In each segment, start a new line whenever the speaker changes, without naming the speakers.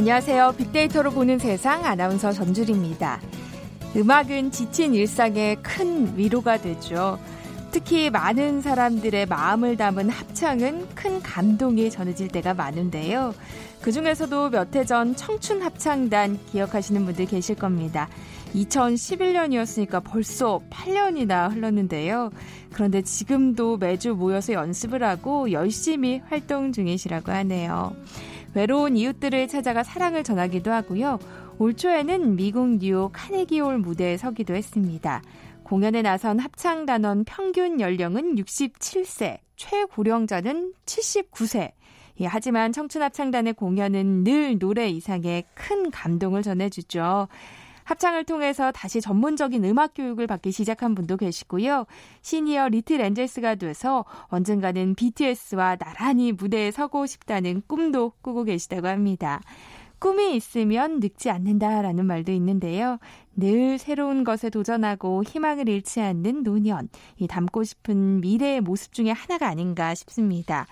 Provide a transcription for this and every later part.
안녕하세요. 빅데이터로 보는 세상 아나운서 전주리입니다. 음악은 지친 일상에 큰 위로가 되죠. 특히 많은 사람들의 마음을 담은 합창은 큰 감동이 전해질 때가 많은데요. 그 중에서도 몇 해 전 청춘 합창단 기억하시는 분들 계실 겁니다. 2011년이었으니까 벌써 8년이나 흘렀는데요. 그런데 지금도 매주 모여서 연습을 하고 열심히 활동 중이시라고 하네요. 외로운 이웃들을 찾아가 사랑을 전하기도 하고요. 올 초에는 미국 뉴욕 카네기홀 무대에 서기도 했습니다. 공연에 나선 합창단원 평균 연령은 67세, 최고령자는 79세. 예, 하지만 청춘 합창단의 공연은 늘 노래 이상의 큰 감동을 전해주죠. 합창을 통해서 다시 전문적인 음악 교육을 받기 시작한 분도 계시고요. 시니어 리틀 엔젤스가 돼서 언젠가는 BTS와 나란히 무대에 서고 싶다는 꿈도 꾸고 계시다고 합니다. 꿈이 있으면 늙지 않는다라는 말도 있는데요. 늘 새로운 것에 도전하고 희망을 잃지 않는 노년, 이 담고 싶은 미래의 모습 중에 하나가 아닌가 싶습니다.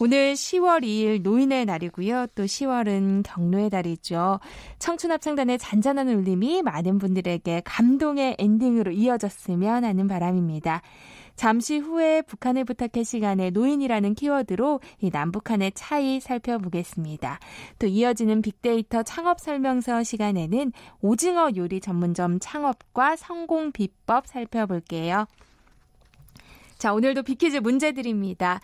오늘 10월 2일 노인의 날이고요. 또 10월은 경로의 달이죠. 청춘 합창단의 잔잔한 울림이 많은 분들에게 감동의 엔딩으로 이어졌으면 하는 바람입니다. 잠시 후에 북한을 부탁해 시간에 노인이라는 키워드로 이 남북한의 차이 살펴보겠습니다. 또 이어지는 빅데이터 창업 설명서 시간에는 오징어 요리 전문점 창업과 성공 비법 살펴볼게요. 자, 오늘도 빅퀴즈 문제 드립니다.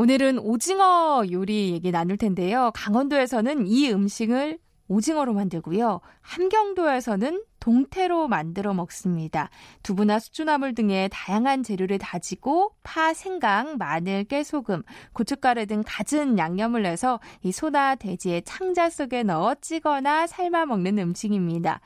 오늘은 오징어 요리 얘기 나눌 텐데요. 강원도에서는 이 음식을 오징어로 만들고요. 함경도에서는 동태로 만들어 먹습니다. 두부나 수주나물 등의 다양한 재료를 다지고 파, 생강, 마늘, 깨소금, 고춧가루 등 갖은 양념을 내서 이 소나 돼지의 창자 속에 넣어 찌거나 삶아 먹는 음식입니다.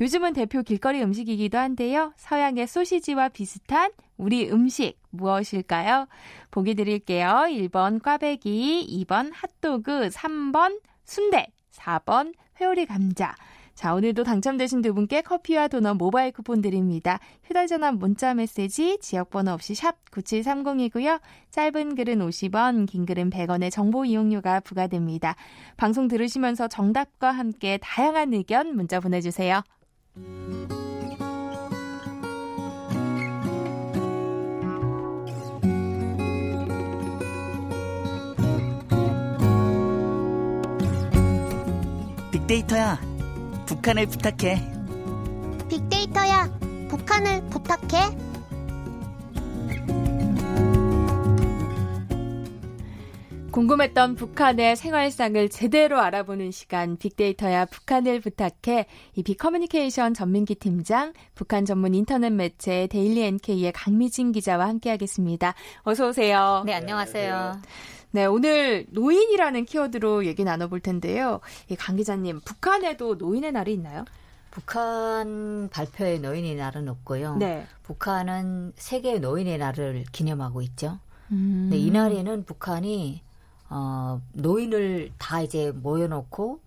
요즘은 대표 길거리 음식이기도 한데요. 서양의 소시지와 비슷한 우리 음식 무엇일까요? 보기 드릴게요. 1번 꽈배기, 2번 핫도그, 3번 순대, 4번 회오리 감자. 자, 오늘도 당첨되신 두 분께 커피와 도넛 모바일 쿠폰 드립니다. 휴대전화 문자 메시지 지역번호 없이 샵 9730이고요. 짧은 글은 50원, 긴 글은 100원의 정보 이용료가 부과됩니다. 방송 들으시면서 정답과 함께 다양한 의견 문자 보내주세요.
빅데이터야, 북한을 부탁해.
빅데이터야, 북한을 부탁해.
궁금했던 북한의 생활상을 제대로 알아보는 시간 빅데이터야 북한을 부탁해 이 빅커뮤니케이션 전민기 팀장 북한 전문 인터넷 매체 데일리 NK의 강미진 기자와 함께하겠습니다. 어서 오세요.
네, 안녕하세요.
네, 오늘 노인이라는 키워드로 얘기 나눠볼 텐데요. 강 기자님, 북한에도 노인의 날이 있나요?
북한 발표에 노인의 날은 없고요. 네. 북한은 세계 노인의 날을 기념하고 있죠. 음. 네, 이날에는 북한이 어, 노인을 다 이제 모여놓고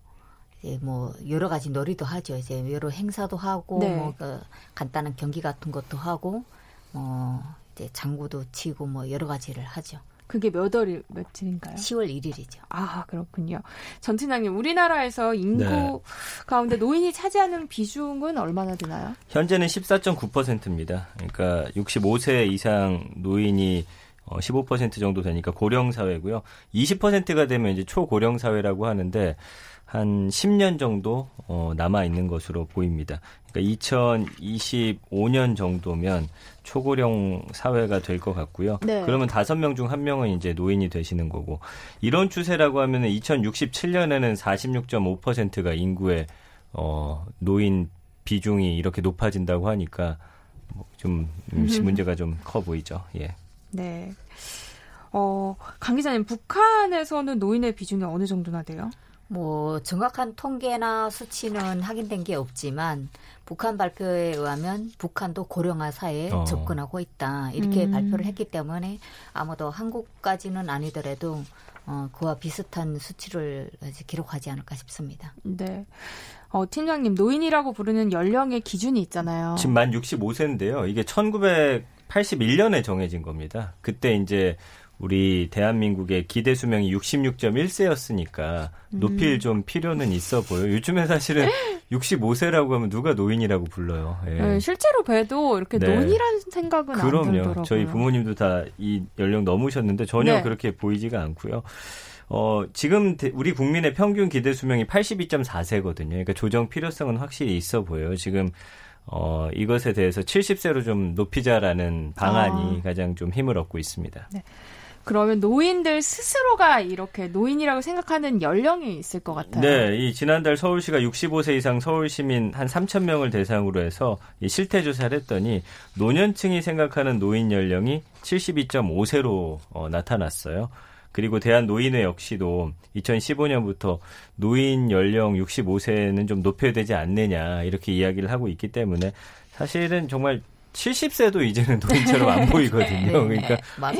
이제 뭐 여러 가지 놀이도 하죠. 이제 여러 행사도 하고 네. 뭐 그 간단한 경기 같은 것도 하고 뭐 이제 장구도 치고 뭐 여러 가지를 하죠.
그게 몇 월이 며칠인가요?
10월 1일이죠.
아, 그렇군요. 전 팀장님, 우리나라에서 인구 네. 가운데 노인이 차지하는 비중은 얼마나 되나요?
현재는 14.9%입니다. 그러니까 65세 이상 노인이 15% 어, 정도 되니까 고령 사회고요. 20%가 되면 이제 초고령 사회라고 하는데 한 10년 정도 어, 남아 있는 것으로 보입니다. 그러니까 2025년 정도면 초고령 사회가 될 것 같고요. 네. 그러면 다섯 명 중 한 명은 이제 노인이 되시는 거고 이런 추세라고 하면은 2067년에는 46.5%가 인구의 어, 노인 비중이 이렇게 높아진다고 하니까 뭐좀 음, 문제가 좀 커 보이죠. 예.
네. 어, 강 기자님, 북한에서는 노인의 비중이 어느 정도나 돼요?
뭐 정확한 통계나 수치는 확인된 게 없지만 북한 발표에 의하면 북한도 고령화 사회에 어. 접근하고 있다 이렇게 음. 발표를 했기 때문에 아마도 한국까지는 아니더라도 어, 그와 비슷한 수치를 기록하지 않을까 싶습니다.
네. 어, 팀장님 노인이라고 부르는 연령의 기준이 있잖아요.
지금 만 65세인데요. 이게 1981년에 정해진 겁니다. 그때 이제 우리 대한민국의 기대 수명이 66.1세였으니까 높일 음. 좀 필요는 있어 보여요. 요즘에 사실은 65세라고 하면 누가 노인이라고 불러요.
예. 네, 실제로 봬도 이렇게 네. 노인이라는 생각은 그럼요. 안 들더라고요.
저희 부모님도 다 이 연령 넘으셨는데 전혀 네. 그렇게 보이지가 않고요. 어, 지금 우리 국민의 평균 기대 수명이 82.4세거든요. 그러니까 조정 필요성은 확실히 있어 보여요. 지금 어, 이것에 대해서 70세로 좀 높이자라는 방안이 아. 가장 좀 힘을 얻고 있습니다. 네.
그러면 노인들 스스로가 이렇게 노인이라고 생각하는 연령이 있을 것 같아요.
네, 이 지난달 서울시가 65세 이상 서울 시민 한 3천 명을 대상으로 해서 이 실태 조사를 했더니 노년층이 생각하는 노인 연령이 72.5세로 어, 나타났어요. 그리고 대한노인회 역시도 2015년부터 노인 연령 65세는 좀 높여야 되지 않느냐 이렇게 이야기를 하고 있기 때문에 사실은 정말 70세도 이제는 노인처럼 안 보이거든요. 네. 그러니까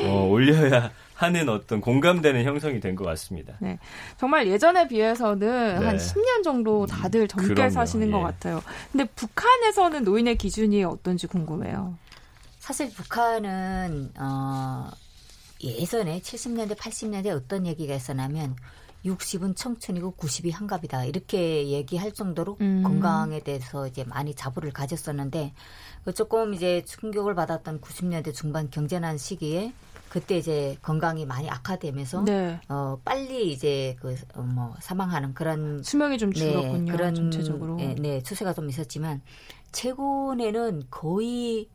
어, 올려야 하는 어떤 공감되는 형성이 된 것 같습니다. 네.
정말 예전에 비해서는 네. 한 10년 정도 다들 젊게 그럼요. 사시는 예. 것 같아요. 근데 북한에서는 노인의 기준이 어떤지 궁금해요.
사실 북한은 어, 예전에 70년대, 80년대 어떤 얘기가 있었냐면 60은 청춘이고 90이 한갑이다. 이렇게 얘기할 정도로 음. 건강에 대해서 이제 많이 자부를 가졌었는데 그 조금 이제 충격을 받았던 90년대 중반 경제난 시기에 그때 이제 건강이 많이 악화되면서 네. 어 빨리 이제 그뭐 어, 사망하는 그런
수명이 좀 네, 줄었군요. 네, 그런 전체적으로
네, 네, 추세가 좀 있었지만 최근에는 거의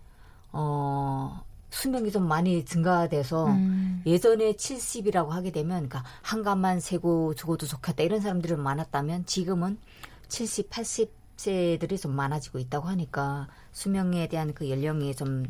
어 수명이 좀 많이 증가돼서 음. 예전에 70이라고 하게 되면 그러니까 한갑만 세고 죽어도 좋겠다 이런 사람들이 많았다면 지금은 70, 80세들이 좀 많아지고 있다고 하니까 수명에 대한 그 연령이 좀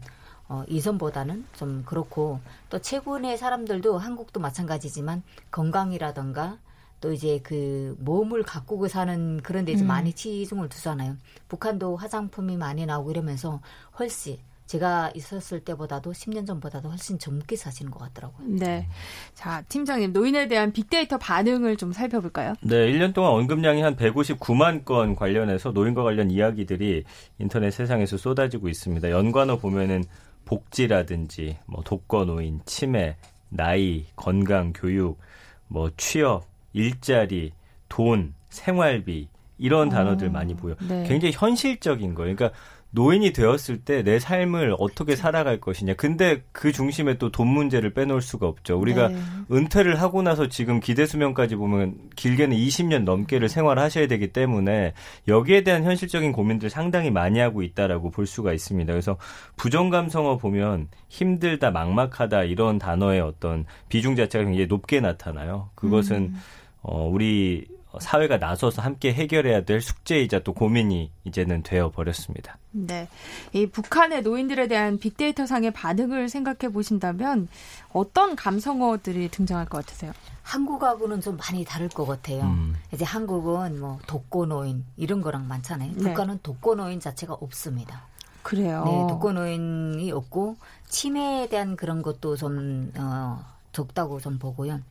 어, 이전보다는 좀 그렇고 또 최근의 사람들도 한국도 마찬가지지만 건강이라던가 또 이제 그 몸을 가꾸고 사는 그런 데 음. 많이 치중을 두잖아요. 북한도 화장품이 많이 나오고 이러면서 훨씬 제가 있었을 때보다도 10년 전보다도 훨씬 젊게 사시는 것 같더라고요.
네. 자, 팀장님, 노인에 대한 빅데이터 반응을 좀 살펴볼까요?
네, 1년 동안 언급량이 한 159만 건 관련해서 노인과 관련 이야기들이 인터넷 세상에서 쏟아지고 있습니다. 연관어 보면은 복지라든지 뭐 독거 노인, 치매, 나이, 건강, 교육, 뭐 취업, 일자리, 돈, 생활비 이런 단어들 어, 많이 보여. 네. 굉장히 현실적인 거예요. 그러니까 노인이 되었을 때 내 삶을 어떻게 살아갈 것이냐. 근데 그 중심에 또 돈 문제를 빼놓을 수가 없죠. 우리가 네. 은퇴를 하고 나서 지금 기대 수명까지 보면 길게는 20년 넘게를 생활하셔야 되기 때문에 여기에 대한 현실적인 고민들 상당히 많이 하고 있다라고 볼 수가 있습니다. 그래서 부정 감성어 보면 힘들다, 막막하다 이런 단어의 어떤 비중 자체가 굉장히 높게 나타나요. 그것은 음. 어 우리 사회가 나서서 함께 해결해야 될 숙제이자 또 고민이 이제는 되어 버렸습니다.
네. 이 북한의 노인들에 대한 빅데이터 상의 반응을 생각해 보신다면 어떤 감성어들이 등장할 것 같으세요?
한국하고는 좀 많이 다를 것 같아요. 음. 이제 한국은 뭐 독거노인 이런 거랑 많잖아요. 네. 북한은 독거노인 자체가 없습니다.
그래요.
네, 독거노인이 없고 치매에 대한 그런 것도 좀 어, 적다고 좀 보고요.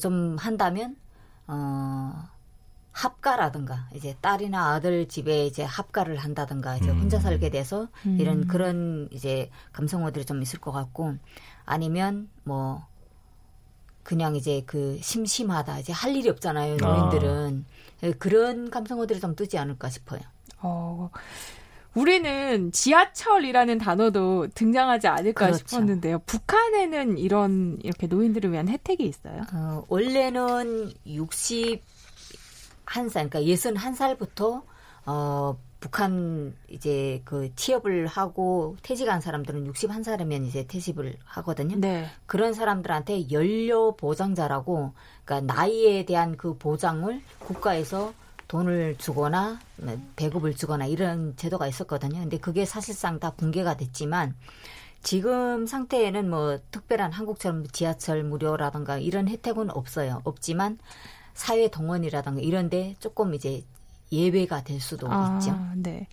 좀 한다면 어 합가라든가 이제 딸이나 아들 집에 이제 합가를 한다든가 이제 음. 혼자 살게 돼서 음. 이런 그런 이제 감성어들이 좀 있을 것 같고 아니면 뭐 그냥 이제 그 심심하다 이제 할 일이 없잖아요 노인들은 아. 그런 감성어들이 좀 뜨지 않을까 싶어요. 어.
우리는 지하철이라는 단어도 등장하지 않을까 그렇죠. 싶었는데요. 북한에는 이런 이렇게 노인들을 위한 혜택이 있어요?
어, 원래는 60 한 살 그러니까 예순 한 살부터 어 북한 이제 그 취업을 하고 퇴직한 사람들은 61살이면 이제 퇴직을 하거든요. 네. 그런 사람들한테 연료 보장자라고 그러니까 나이에 대한 그 보장을 국가에서 돈을 주거나 배급을 주거나 이런 제도가 있었거든요. 근데 그게 사실상 다 붕괴가 됐지만 지금 상태에는 뭐 특별한 한국처럼 지하철 무료라든가 이런 혜택은 없어요. 없지만 사회 동원이라든가 이런데 조금 이제 예외가 될 수도 아, 있죠.
네.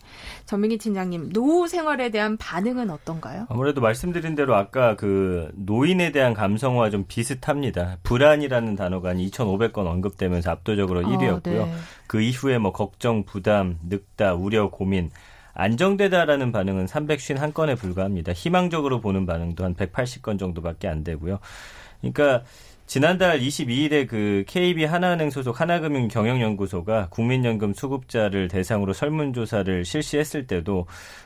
전민기 팀장님, 노후 생활에 대한 반응은 어떤가요?
아무래도 말씀드린 대로 아까 그 노인에 대한 감성과 좀 비슷합니다. 불안이라는 단어가 한 2,500건 언급되면서 압도적으로 1위였고요. 아, 네. 그 이후에 뭐 걱정, 부담, 늑다, 우려, 고민 안정되다라는 반응은 351건에 불과합니다. 희망적으로 보는 반응도 한 180건 정도밖에 안 되고요. 그러니까 지난달 22일에 그 KB 하나은행 소속 하나금융 경영연구소가 국민연금 수급자를 대상으로 설문조사를 실시했을 때도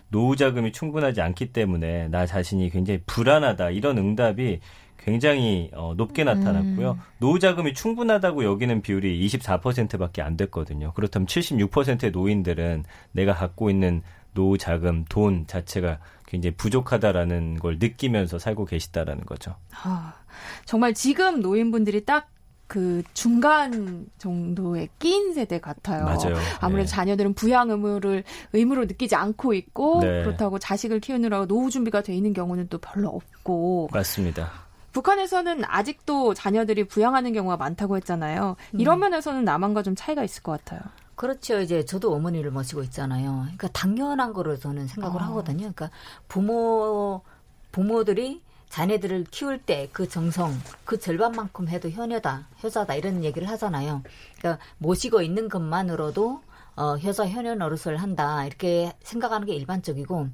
노후 자금이 충분하지 않기 때문에 나 자신이 굉장히 불안하다 이런 응답이 굉장히 어, 높게 나타났고요. 음. 노후 자금이 충분하다고 여기는 비율이 24%밖에 안 됐거든요. 그렇다면 76%의 노인들은 내가 갖고 있는 노후 자금, 돈 자체가 굉장히 부족하다라는 걸 느끼면서 살고 계시다라는 거죠. 아,
정말 지금 노인분들이 딱그 중간 정도의 끼인 세대 같아요.
맞아요.
아무래도 네. 자녀들은 부양 의무를 의무로 느끼지 않고 있고 네. 그렇다고 자식을 키우느라고 노후 준비가 돼 있는 경우는 또 별로 없고.
맞습니다.
북한에서는 아직도 자녀들이 부양하는 경우가 많다고 했잖아요. 이런 음. 면에서는 남한과 좀 차이가 있을 것 같아요.
그렇죠. 이제 저도 어머니를 모시고 있잖아요. 그러니까 당연한 거로 저는 생각을 어. 하거든요. 그러니까 부모 부모들이 자녀들을 키울 때 그 정성, 그 절반만큼 해도 효녀다, 효자다 이런 얘기를 하잖아요. 그러니까 모시고 있는 것만으로도 어, 효자, 효녀 노릇을 한다 이렇게 생각하는 게 일반적이고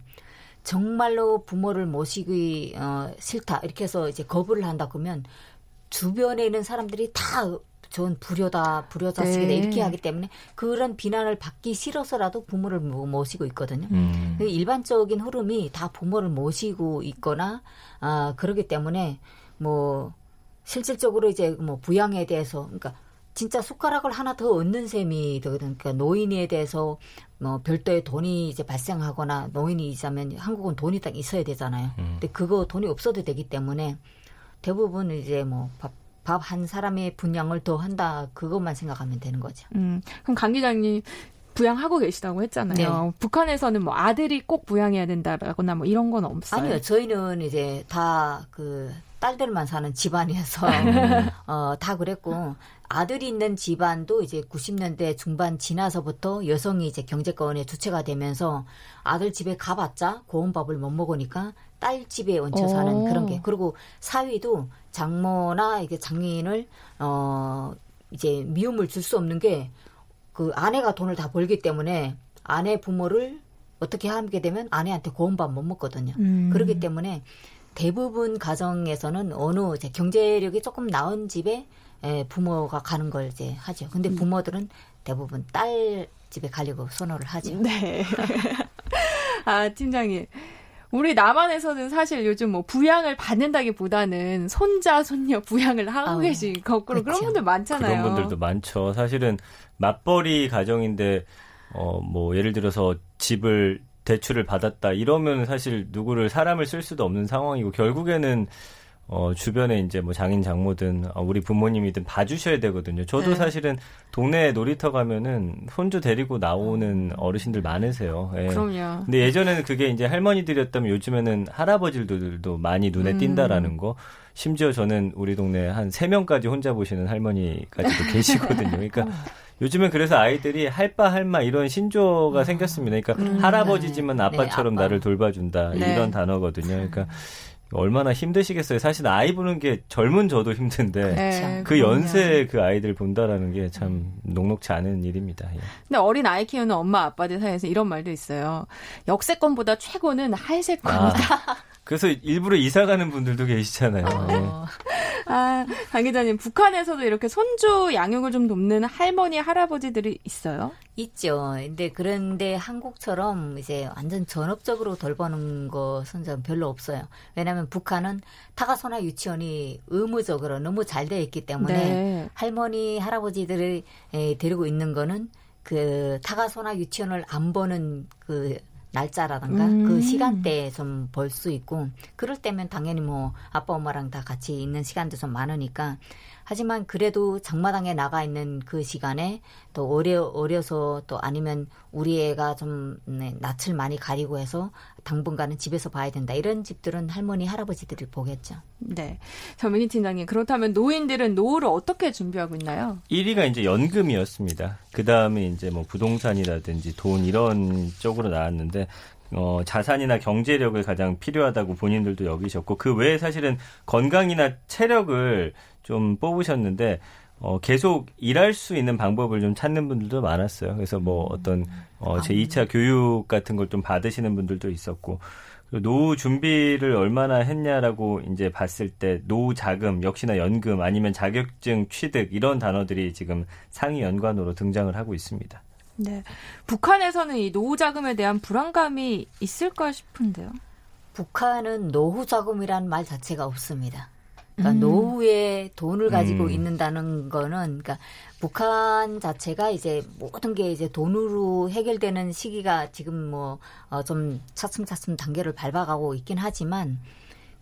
정말로 부모를 모시기 어, 싫다 이렇게 해서 이제 거부를 한다 그러면 주변에 있는 사람들이 다 전 불효다, 불효자식이다 네. 이렇게 하기 때문에 그런 비난을 받기 싫어서라도 부모를 모시고 있거든요. 음. 일반적인 흐름이 다 부모를 모시고 있거나 아 그러기 때문에 뭐 실질적으로 이제 뭐 부양에 대해서 그러니까 진짜 숟가락을 하나 더 얻는 셈이 되거든. 그러니까 노인에 대해서 뭐 별도의 돈이 이제 발생하거나 노인이 있으면 한국은 돈이 딱 있어야 되잖아요. 음. 근데 그거 돈이 없어도 되기 때문에 대부분 이제 뭐 밥 밥 한 사람의 분량을 더 한다 그것만 생각하면 되는 거죠.
음, 그럼 강 기자님 부양하고 계시다고 했잖아요. 네. 북한에서는 뭐 아들이 꼭 부양해야 된다라거나 뭐 이런 건 없어요?
아니요, 저희는 이제 다 그 딸들만 사는 집안이어서 어, 다 그랬고 아들이 있는 집안도 이제 90년대 중반 지나서부터 여성이 이제 경제권의 주체가 되면서 아들 집에 가봤자 고운 밥을 못 먹으니까 딸 집에 얹혀 사는 오. 그런 게 그리고 사위도 장모나 이게 장인을 어 이제 미움을 줄 수 없는 게 그 아내가 돈을 다 벌기 때문에 아내 부모를 어떻게 하게 되면 아내한테 고운 밥 못 먹거든요. 음. 그렇기 때문에 대부분 가정에서는 어느 이제 경제력이 조금 나은 집에 예, 부모가 가는 걸 이제 하죠. 근데 음. 부모들은 대부분 딸 집에 가려고 선호를 하죠.
네. 아, 팀장님. 우리 남한에서는 사실 요즘 뭐 부양을 받는다기보다는 손자 손녀 부양을 하고 아우, 계신 거꾸로 그렇죠. 그런 분들 많잖아요.
그런 분들도 많죠. 사실은 맞벌이 가정인데 어 뭐 예를 들어서 집을 대출을 받았다 이러면 사실 누구를 사람을 쓸 수도 없는 상황이고 결국에는 어, 주변에 이제 뭐 장인 장모든 어, 우리 부모님이든 봐주셔야 되거든요. 저도 네. 사실은 동네 놀이터 가면은 손주 데리고 나오는 어르신들 많으세요.
예. 그럼요.
근데 예전에는 그게 이제 할머니들이었다면 요즘에는 할아버지들도 많이 눈에 음. 띈다라는 거. 심지어 저는 우리 동네 한 세명까지 혼자 보시는 할머니까지도 계시거든요. 그러니까 요즘은 그래서 아이들이 할바 할마 이런 신조가 음. 생겼습니다. 그러니까 음. 할아버지지만 네. 아빠처럼 네, 아빠. 나를 돌봐준다 네. 이런 단어거든요. 그러니까 얼마나 힘드시겠어요. 사실 아이 보는 게 젊은 저도 힘든데 네, 그 연세에 그 아이들 본다라는 게 참 녹록치 않은 일입니다. 예.
근데 어린 아이 키우는 엄마 아빠들 사이에서 이런 말도 있어요. 역세권보다 최고는 할세권이다. 아.
그래서 일부러 이사 가는 분들도 계시잖아요. 어. 네.
아, 강 기자님, 북한에서도 이렇게 손주 양육을 좀 돕는 할머니, 할아버지들이 있어요?
있죠. 근데 그런데 한국처럼 이제 완전 전업적으로 돌보는 것은 좀 별로 없어요. 왜냐하면 북한은 타가소나 유치원이 의무적으로 너무 잘 되어 있기 때문에 네. 할머니, 할아버지들이 데리고 있는 거는 그 타가소나 유치원을 안 보는 그 날짜라든가 음. 그 시간대에 좀 볼 수 있고 그럴 때면 당연히 뭐 아빠 엄마랑 다 같이 있는 시간도 좀 많으니까 하지만 그래도 장마당에 나가 있는 그 시간에 또 어려 어려서 또 아니면 우리 애가 좀 네, 낯을 많이 가리고 해서 당분간은 집에서 봐야 된다 이런 집들은 할머니 할아버지들이 보겠죠.
네, 전민희 팀장님 그렇다면 노인들은 노후를 어떻게 준비하고 있나요?
1위가 이제 연금이었습니다. 그 다음에 이제 뭐 부동산이라든지 돈 이런 쪽으로 나왔는데 어, 자산이나 경제력을 가장 필요하다고 본인들도 여기셨고 그 외에 사실은 건강이나 체력을 좀 뽑으셨는데 어, 계속 일할 수 있는 방법을 좀 찾는 분들도 많았어요. 그래서 뭐 어떤 어, 제 2차 교육 같은 걸 좀 받으시는 분들도 있었고 노후 준비를 얼마나 했냐라고 이제 봤을 때 노후 자금 역시나 연금 아니면 자격증 취득 이런 단어들이 지금 상위 연관으로 등장을 하고 있습니다.
네. 북한에서는 이 노후 자금에 대한 불안감이 있을까 싶은데요.
북한은 노후 자금이란 말 자체가 없습니다. 그러니까 음. 노후에 돈을 가지고 음. 있는다는 거는 그러니까 북한 자체가 이제 모든 게 이제 돈으로 해결되는 시기가 지금 뭐좀 어 차츰차츰 단계를 밟아가고 있긴 하지만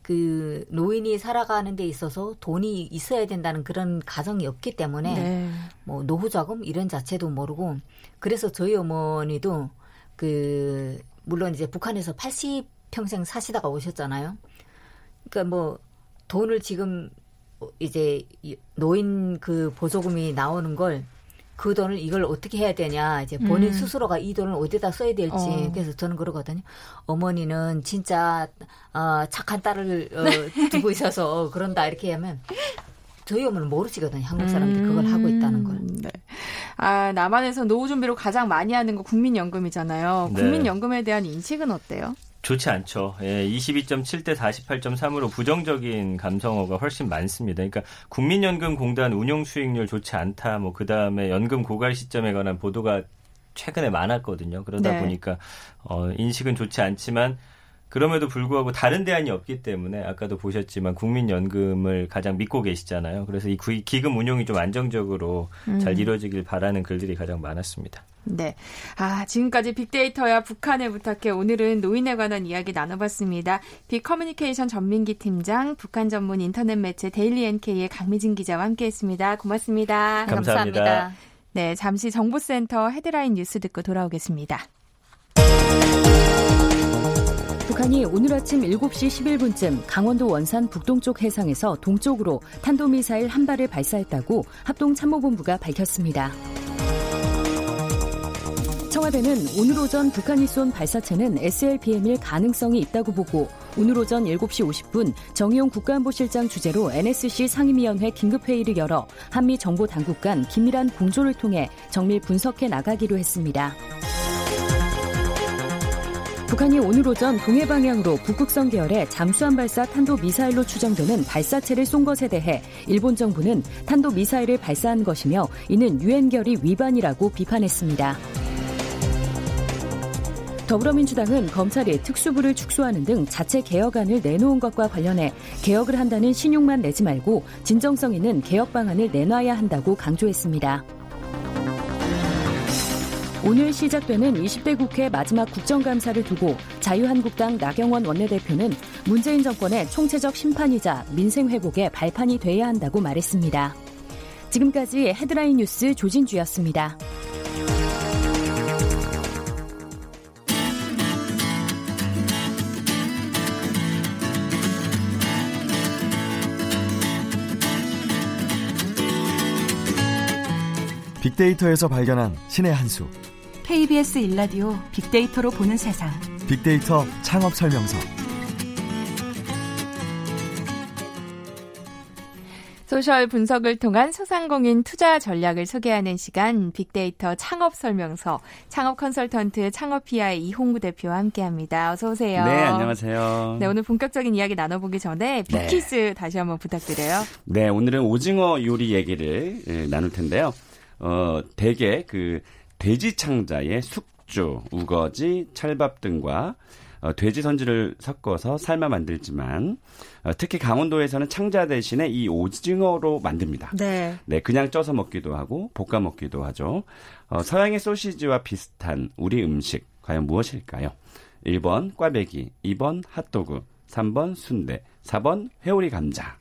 그 노인이 살아가는 데 있어서 돈이 있어야 된다는 그런 가정이 없기 때문에 네. 뭐 노후 자금 이런 자체도 모르고 그래서 저희 어머니도 그 물론 이제 북한에서 80 평생 사시다가 오셨잖아요. 그러니까 뭐 돈을 지금 이제 노인 그 보조금이 나오는 걸 그 돈을 이걸 어떻게 해야 되냐 이제 본인 음. 스스로가 이 돈을 어디다 써야 될지 어. 그래서 저는 그러거든요. 어머니는 진짜 어, 착한 딸을 어, 두고 있어서 그런다 이렇게 하면 저희 어머니는 모르시거든요. 한국 사람들이 그걸 하고 있다는 걸. 음, 네.
아, 남한에서 노후 준비로 가장 많이 하는 거 국민연금이잖아요. 네. 국민연금에 대한 인식은 어때요?
좋지 않죠. 예, 22.7대 48.3으로 부정적인 감성어가 훨씬 많습니다. 그러니까 국민연금공단 운용 수익률 좋지 않다. 뭐 그다음에 연금 고갈 시점에 관한 보도가 최근에 많았거든요. 그러다 네. 보니까 어 인식은 좋지 않지만 그럼에도 불구하고 다른 대안이 없기 때문에 아까도 보셨지만 국민연금을 가장 믿고 계시잖아요. 그래서 이 기금 운용이 좀 안정적으로 음. 잘 이루어지길 바라는 글들이 가장 많았습니다.
네. 아, 지금까지 빅데이터야 북한을 부탁해 오늘은 노인에 관한 이야기 나눠봤습니다. 빅커뮤니케이션 전민기 팀장, 북한 전문 인터넷 매체 데일리 NK의 강미진 기자와 함께했습니다. 고맙습니다.
감사합니다. 감사합니다.
네, 잠시 정보센터 헤드라인 뉴스 듣고 돌아오겠습니다. 북한이 오늘 아침 7시 11분쯤 강원도 원산 북동쪽 해상에서 동쪽으로 탄도미사일 한 발을 발사했다고 합동참모본부가 밝혔습니다. 청와대는 오늘 오전 북한이 쏜 발사체는 SLBM일 가능성이 있다고 보고 오늘 오전 7시 50분 정의용 국가안보실장 주재로 NSC 상임위원회 긴급회의를 열어 한미 정보 당국 간 긴밀한 공조를 통해 정밀 분석해 나가기로 했습니다. 북한이 오늘 오전 동해 방향으로 북극성 계열의 잠수함 발사 탄도 미사일로 추정되는 발사체를 쏜 것에 대해 일본 정부는 탄도 미사일을 발사한 것이며 이는 유엔 결의 위반이라고 비판했습니다. 더불어민주당은 검찰이 특수부를 축소하는 등 자체 개혁안을 내놓은 것과 관련해 개혁을 한다는 신용만 내지 말고 진정성 있는 개혁 방안을 내놔야 한다고 강조했습니다. 오늘 시작되는 20대 국회 마지막 국정감사를 두고 자유한국당 나경원 원내대표는 문재인 정권의 총체적 심판이자 민생 회복의 발판이 돼야 한다고 말했습니다. 지금까지 헤드라인 뉴스 조진주였습니다.
빅데이터에서 발견한 신의 한 수.
KBS 일라디오 빅데이터로 보는 세상.
빅데이터 창업 설명서.
social 분석을 통한 소상공인 투자 전략을 소개하는 시간 빅데이터 창업 설명서 창업 컨설턴트 창업피아의 이홍구 대표와 함께합니다. 어서 오세요.
네, 안녕하세요.
네, 오늘 본격적인 이야기 나눠보기 전에 네. 빅퀴즈 네. 다시 한번 부탁드려요.
네, 오늘은 오징어 요리 얘기를 예, 나눌 텐데요. 어, 대개 그 돼지 창자에 숙주, 우거지, 찰밥 등과 어, 돼지 선지를 섞어서 삶아 만들지만 어, 특히 강원도에서는 창자 대신에 이 오징어로 만듭니다. 네. 네, 그냥 쪄서 먹기도 하고 볶아 먹기도 하죠. 어, 서양의 소시지와 비슷한 우리 음식 과연 무엇일까요? 1번 꽈배기, 2번 핫도그, 3번 순대, 4번 회오리 감자.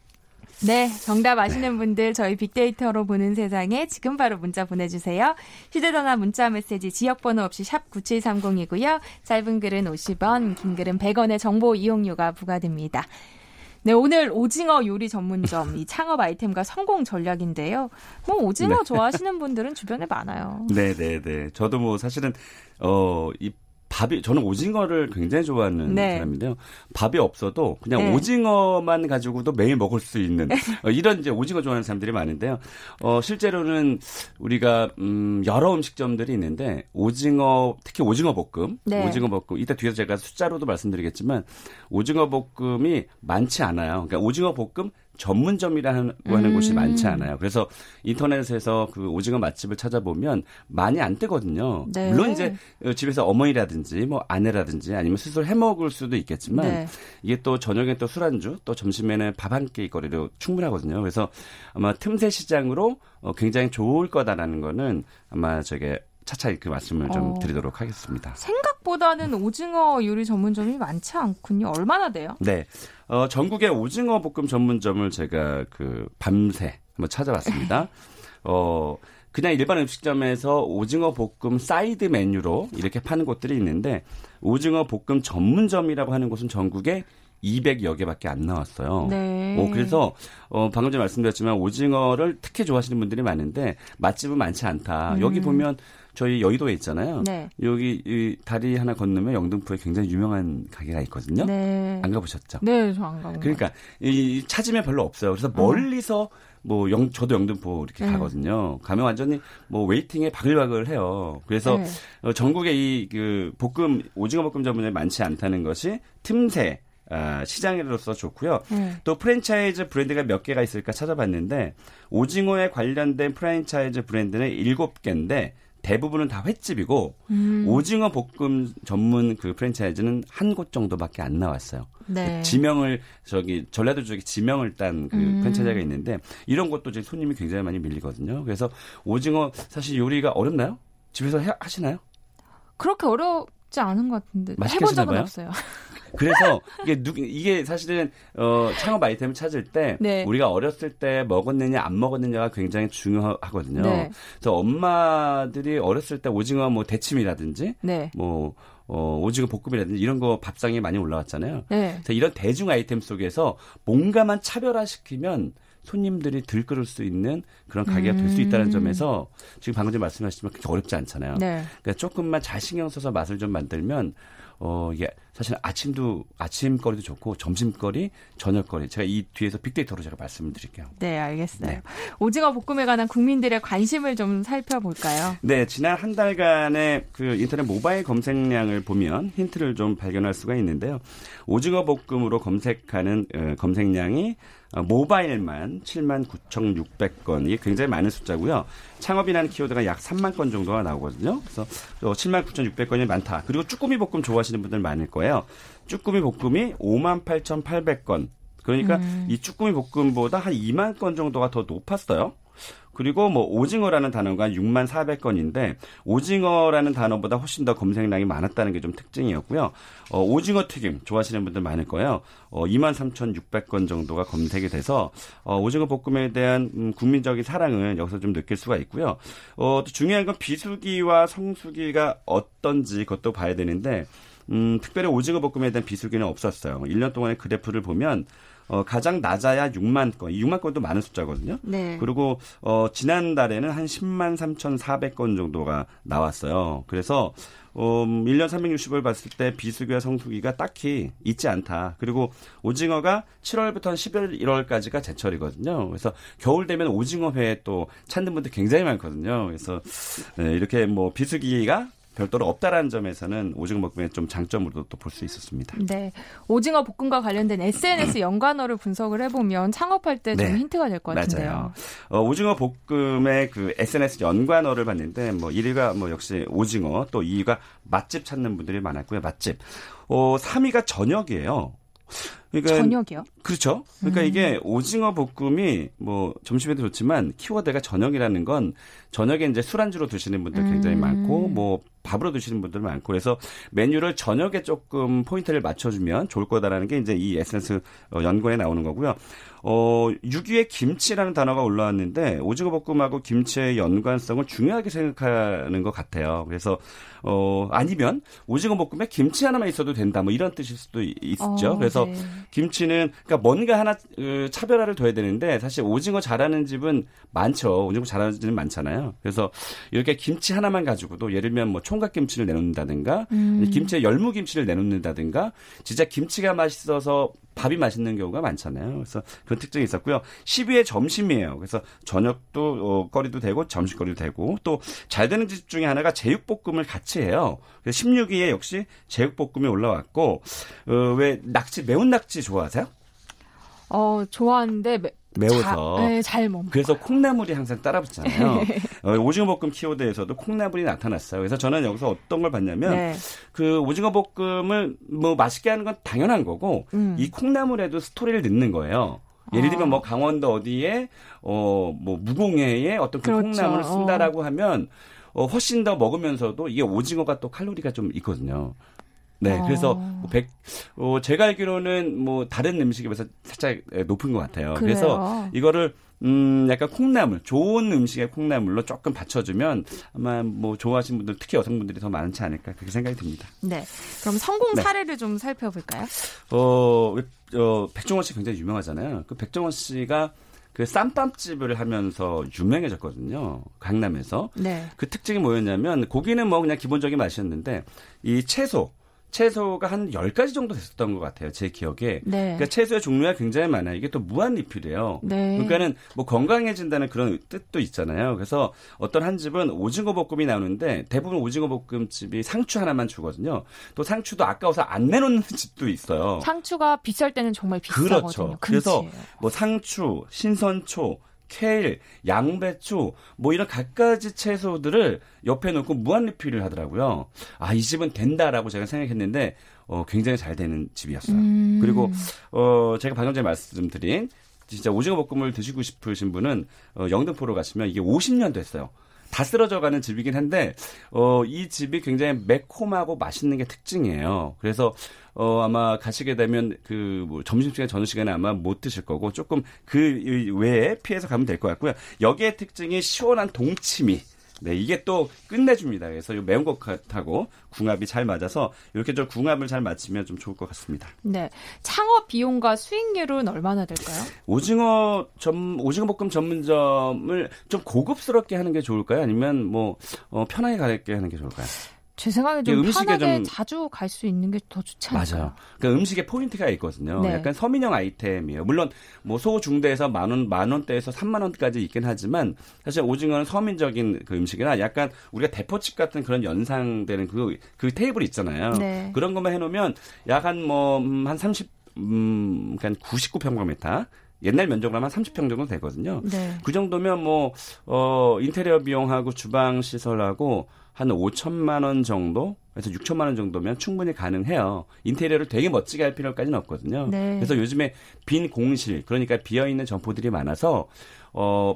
네, 정답 아시는 분들 저희 빅데이터로 보는 세상에 지금 바로 문자 보내주세요. 휴대전화 문자 메시지 지역번호 없이 샵 9730이고요. 짧은 글은 50원, 긴 글은 100원의 정보 이용료가 부과됩니다. 네, 오늘 오징어 요리 전문점 이 창업 아이템과 성공 전략인데요. 뭐 오징어 네. 좋아하시는 분들은 주변에 많아요.
네, 네, 네. 저도 뭐 사실은 어이 밥이 저는 오징어를 굉장히 좋아하는 네. 사람인데요. 밥이 없어도 그냥 네. 오징어만 가지고도 매일 먹을 수 있는 어, 이런 이제 오징어 좋아하는 사람들이 많은데요. 어 실제로는 우리가 음 여러 음식점들이 있는데 오징어 특히 오징어 볶음, 네. 오징어 볶음 이따 뒤에서 제가 숫자로도 말씀드리겠지만 오징어 볶음이 많지 않아요. 그러니까 오징어 볶음 전문점이라고 하는 음. 곳이 많지 않아요. 그래서 인터넷에서 그 오징어 맛집을 찾아보면 많이 안 뜨거든요. 네. 물론 이제 집에서 어머니라든지 뭐 아내라든지 아니면 스스로 해 먹을 수도 있겠지만 네. 이게 또 저녁에 또 술안주 또 점심에는 밥 한 끼 거리로 충분하거든요. 그래서 아마 틈새 시장으로 어, 굉장히 좋을 거다라는 거는 아마 저게 차차 그 말씀을 좀 어. 드리도록 하겠습니다.
생각보다는 오징어 요리 전문점이 많지 않군요. 얼마나 돼요?
네. 어, 전국의 오징어 볶음 전문점을 제가 그 밤새 한번 찾아봤습니다. 어, 그냥 일반 음식점에서 오징어 볶음 사이드 메뉴로 이렇게 파는 곳들이 있는데 오징어 볶음 전문점이라고 하는 곳은 전국에 200여 개밖에 안 나왔어요. 네. 어, 그래서 어, 방금 전에 말씀드렸지만 오징어를 특히 좋아하시는 분들이 많은데 맛집은 많지 않다. 음. 여기 보면 저희 여의도에 있잖아요. 네. 여기 이 다리 하나 건너면 영등포에 굉장히 유명한 가게가 있거든요. 네. 안 가보셨죠?
네, 저 안 가본
그러니까 이 찾으면 별로 없어요. 그래서 어. 멀리서 뭐 영, 저도 영등포 이렇게 네. 가거든요. 가면 완전히 뭐 waiting에 바글바글 해요. 그래서 네. 어, 전국에 이 그 볶음 오징어 볶음 전문점이 많지 않다는 것이 틈새 아, 시장으로서 좋고요. 네. 또 프랜차이즈 브랜드가 몇 개가 있을까 찾아봤는데 오징어에 관련된 프랜차이즈 브랜드는 7개인데 대부분은 다 횟집이고 음. 오징어 볶음 전문 그 프랜차이즈는 한 곳 정도밖에 안 나왔어요. 네. 그 지명을 저기 전라도 쪽에 지명을 딴그 음. 프랜차이즈가 있는데 이런 것도 이제 손님이 굉장히 많이 밀리거든요. 그래서 오징어 사실 요리가 어렵나요? 집에서 해, 하시나요?
그렇게 어렵지 않은 것 같은데 해본 적은 없어요.
그래서 이게 누 이게 사실은 어 창업 아이템을 찾을 때 네. 우리가 어렸을 때 먹었느냐 안 먹었느냐가 굉장히 중요하거든요. 네. 그래서 엄마들이 어렸을 때 오징어 뭐 대침이라든지 네. 뭐 어, 오징어 볶음이라든지 이런 거 밥상에 많이 올라왔잖아요. 네. 그래서 이런 대중 아이템 속에서 뭔가만 차별화시키면 손님들이 들끓을 수 있는 그런 가게가 될 수 있다는 음. 점에서 지금 방금 전 말씀하셨지만 그렇게 어렵지 않잖아요. 네. 그러니까 조금만 잘 신경 써서 맛을 좀 만들면 어, 이게 사실 아침도 아침거리도 좋고 점심거리, 저녁거리. 제가 이 뒤에서 빅데이터로 제가 말씀을 드릴게요.
네, 알겠어요. 네. 오징어 볶음에 관한 국민들의 관심을 좀 살펴볼까요?
네, 지난 한 달간의 그 인터넷 모바일 검색량을 보면 힌트를 좀 발견할 수가 있는데요. 오징어 볶음으로 검색하는 어, 검색량이 어, 모바일만 7만 9,600건이 굉장히 많은 숫자고요. 창업이라는 키워드가 약 3만 건 정도가 나오거든요. 그래서 7만 9,600건이 많다. 그리고 쭈꾸미 볶음 좋아하시는 분들 많을 거예요. 쭈꾸미 볶음이 5만 8,800건. 그러니까 음. 이 쭈꾸미 볶음보다 한 2만 건 정도가 더 높았어요. 그리고 뭐 오징어라는 단어가 6만 400건인데 오징어라는 단어보다 훨씬 더 검색량이 많았다는 게 좀 특징이었고요. 어, 오징어 튀김 좋아하시는 분들 많을 거예요. 어, 2만 3,600건 정도가 검색이 돼서 어, 오징어 볶음에 대한 음, 국민적인 사랑을 여기서 좀 느낄 수가 있고요. 어, 또 중요한 건 비수기와 성수기가 어떤지 그것도 봐야 되는데 음, 특별히 오징어 볶음에 대한 비수기는 없었어요. 1년 동안의 그래프를 보면 어, 가장 낮아야 6만 건. 6만 건도 많은 숫자거든요. 네. 그리고 어, 지난달에는 한 10만 3,400건 정도가 나왔어요. 그래서 어, 1년 360을 봤을 때 비수기와 성수기가 딱히 있지 않다. 그리고 오징어가 7월부터 11월, 1월까지가 제철이거든요. 그래서 겨울 되면 오징어 회 또 찾는 분들 굉장히 많거든요. 그래서 네, 이렇게 뭐 비수기가 별도로 없다라는 점에서는 오징어 볶음의 좀 장점으로도 또 볼 수 있었습니다.
네. 오징어 볶음과 관련된 SNS 연관어를 분석을 해보면 창업할 때좀 네. 힌트가 될 것 같은데요. 맞아요.
어, 오징어 볶음의 그 SNS 연관어를 봤는데 뭐 1위가 뭐 역시 오징어 또 2위가 맛집 찾는 분들이 많았고요. 맛집. 어, 3위가 저녁이에요.
그러니까 저녁이요?
그렇죠. 그러니까 음. 이게 오징어 볶음이 뭐 점심에도 좋지만 키워드가 저녁이라는 건 저녁에 이제 술안주로 드시는 분들 굉장히 음. 많고 뭐 밥으로 드시는 분들 많고 그래서 메뉴를 저녁에 조금 포인트를 맞춰주면 좋을 거다라는 게 이제 이 에센스 어, 연구에 나오는 거고요. 어, 6위에 김치라는 단어가 올라왔는데 오징어 볶음하고 김치의 연관성을 중요하게 생각하는 것 같아요. 그래서 어, 아니면 오징어 볶음에 김치 하나만 있어도 된다 뭐 이런 뜻일 수도 있죠. 어, 그래서 네. 김치는 그러니까 뭔가 하나 그 차별화를 둬야 되는데 사실 오징어 잘하는 집은 많죠. 오징어 잘하는 집은 많잖아요. 그래서 이렇게 김치 하나만 가지고도 예를 들면 뭐 총각김치를 내놓는다든가 음. 김치에 열무김치를 내놓는다든가 진짜 김치가 맛있어서 밥이 맛있는 경우가 많잖아요. 그래서 그런 특징이 있었고요. 10위에 점심이에요. 그래서 저녁도 어, 거리도 되고 점심거리도 되고 또 잘 되는 집 중에 하나가 제육볶음을 같이 해요. 그래서 16위에 역시 제육볶음이 올라왔고 어, 왜 낙지 매운 낙지 좋아하세요?
어 좋아하는데 매,
매워서.
자, 네, 잘못
그래서 콩나물이 항상 따라붙잖아요. 네. 어, 오징어 볶음 키워드에서도 콩나물이 나타났어요. 그래서 저는 여기서 어떤 걸 봤냐면 네. 그 오징어 볶음을 뭐 맛있게 하는 건 당연한 거고 음. 이 콩나물에도 스토리를 넣는 거예요. 예를 들면 뭐 아. 강원도 어디에 어 뭐 무공해에 어떤 그 그렇죠. 콩나물을 쓴다라고 어. 하면 어, 훨씬 더 먹으면서도 이게 오징어가 또 칼로리가 좀 있거든요. 네, 어. 그래서 뭐 백, 어, 제가 알기로는 뭐 다른 음식에 비해서 살짝 높은 것 같아요. 그래요? 그래서 이거를 음, 약간 콩나물, 좋은 음식의 콩나물로 조금 받쳐주면 아마 뭐 좋아하시는 분들, 특히 여성분들이 더 많지 않을까 그렇게 생각이 듭니다.
네. 그럼 성공 네. 사례를 네. 좀 살펴볼까요?
어, 어, 백종원 씨 굉장히 유명하잖아요. 그 백종원 씨가 그 쌈밥집을 하면서 유명해졌거든요. 강남에서. 네. 그 특징이 뭐였냐면 고기는 뭐 그냥 기본적인 맛이었는데 이 채소 채소가 한 10가지 정도 됐었던 것 같아요. 제 기억에. 네. 그러니까 채소의 종류가 굉장히 많아요. 이게 또 무한 리필이에요. 네. 그러니까는 뭐 건강해진다는 그런 뜻도 있잖아요. 그래서 어떤 한 집은 오징어 볶음이 나오는데 대부분 오징어 볶음집이 상추 하나만 주거든요. 또 상추도 아까워서 안 내놓는 집도 있어요.
상추가 비쌀 때는 정말 비싸거든요.
그렇죠. 그래서 뭐 상추, 신선초, 케일, 양배추 뭐 이런 갖가지 채소들을 옆에 놓고 무한 리필을 하더라고요. 아, 이 집은 된다라고 제가 생각했는데 어, 굉장히 잘 되는 집이었어요. 음. 그리고 어, 제가 방금 전에 말씀드린 진짜 오징어 볶음을 드시고 싶으신 분은 어, 영등포로 가시면 이게 50년 됐어요. 다 쓰러져가는 집이긴 한데 어, 이 집이 굉장히 매콤하고 맛있는 게 특징이에요. 그래서 어, 아마 가시게 되면 그 뭐 점심시간, 저녁 시간에 아마 못 드실 거고 조금 그 외에 피해서 가면 될 것 같고요. 여기에 특징이 시원한 동치미. 네, 이게 또 끝내줍니다. 그래서 이 매운 것하고 궁합이 잘 맞아서 이렇게 좀 궁합을 잘 맞추면 좀 좋을 것 같습니다.
네. 창업 비용과 수익률은 얼마나 될까요?
오징어 점, 오징어 볶음 전문점을 좀 고급스럽게 하는 게 좋을까요? 아니면 뭐, 어, 편하게 가게 하는 게 좋을까요?
제 생각에 좀 음식에 편하게 좀 자주 갈 수 있는 게 더 좋지 않을까요?
맞아요. 그러니까 음식에 포인트가 있거든요. 네. 약간 서민형 아이템이에요. 물론 뭐 소중대에서 만 원, 만 원대에서 3만 원까지 있긴 하지만 사실 오징어는 서민적인 그 음식이나 약간 우리가 대포집 같은 그런 연상되는 그, 그 테이블 있잖아요. 네. 그런 것만 해놓으면 약한 뭐한 음, 30, 음, 한 99평방미터 옛날 면적으로 한 30평 정도 되거든요. 네. 그 정도면 뭐, 어, 인테리어 비용하고 주방 시설하고 한 5천만 원 정도 그래서 6천만 원 정도면 충분히 가능해요. 인테리어를 되게 멋지게 할 필요까지는 없거든요. 네. 그래서 요즘에 빈 공실 그러니까 비어 있는 점포들이 많아서 어,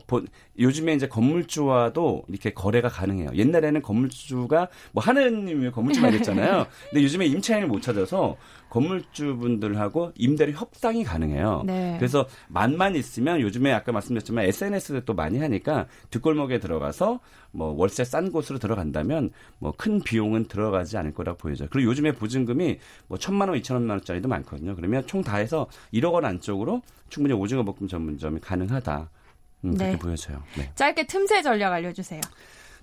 요즘에 이제 건물주와도 이렇게 거래가 가능해요. 옛날에는 건물주가 뭐 하느님이 건물주만 이랬잖아요. 근데 요즘에 임차인을 못 찾아서 건물주분들하고 임대료 협상이 가능해요. 네. 그래서 만만 있으면 요즘에 아까 말씀드렸지만 SNS를 또 많이 하니까 뒷골목에 들어가서 뭐 월세 싼 곳으로 들어간다면 뭐 큰 비용은 들어가지 않을 거라고 보여져요. 그리고 요즘에 보증금이 뭐 천만 원, 이천만 원짜리도 많거든요. 그러면 총 다 해서 1억 원 안쪽으로 충분히 오징어 볶음 전문점이 가능하다. 음, 그렇게 네. 보여져요. 네.
짧게 틈새 전략 알려주세요.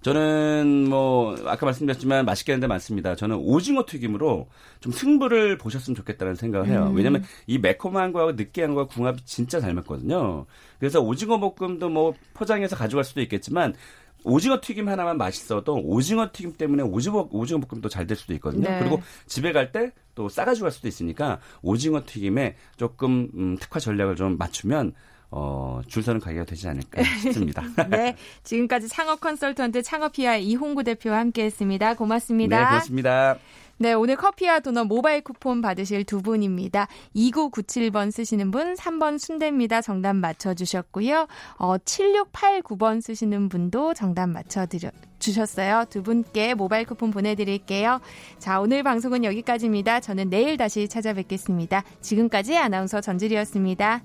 저는 뭐 아까 말씀드렸지만 맛있게 하는 데 많습니다. 저는 오징어 튀김으로 좀 승부를 보셨으면 좋겠다는 생각을 해요. 음. 왜냐하면 이 매콤한 거하고 느끼한 거와 궁합이 진짜 잘 맞거든요. 그래서 오징어 볶음도 뭐 포장해서 가져갈 수도 있겠지만 오징어 튀김 하나만 맛있어도 오징어 튀김 때문에 오징어 오징어 볶음도 잘 될 수도 있거든요. 네. 그리고 집에 갈 때 또 싸가지고 갈 수도 있으니까 오징어 튀김에 조금 음, 특화 전략을 좀 맞추면 어, 줄 서는 가게가 되지 않을까 싶습니다.
네. 지금까지 창업 컨설턴트 창업피아 이홍구 대표와 함께 했습니다. 고맙습니다.
네, 고맙습니다.
네, 오늘 커피와 도넛 모바일 쿠폰 받으실 두 분입니다. 2997번 쓰시는 분, 3번 순대입니다. 정답 맞춰주셨고요. 어, 7689번 쓰시는 분도 정답 맞춰드려, 주셨어요. 두 분께 모바일 쿠폰 보내드릴게요. 자, 오늘 방송은 여기까지입니다. 저는 내일 다시 찾아뵙겠습니다. 지금까지 아나운서 전주리였습니다.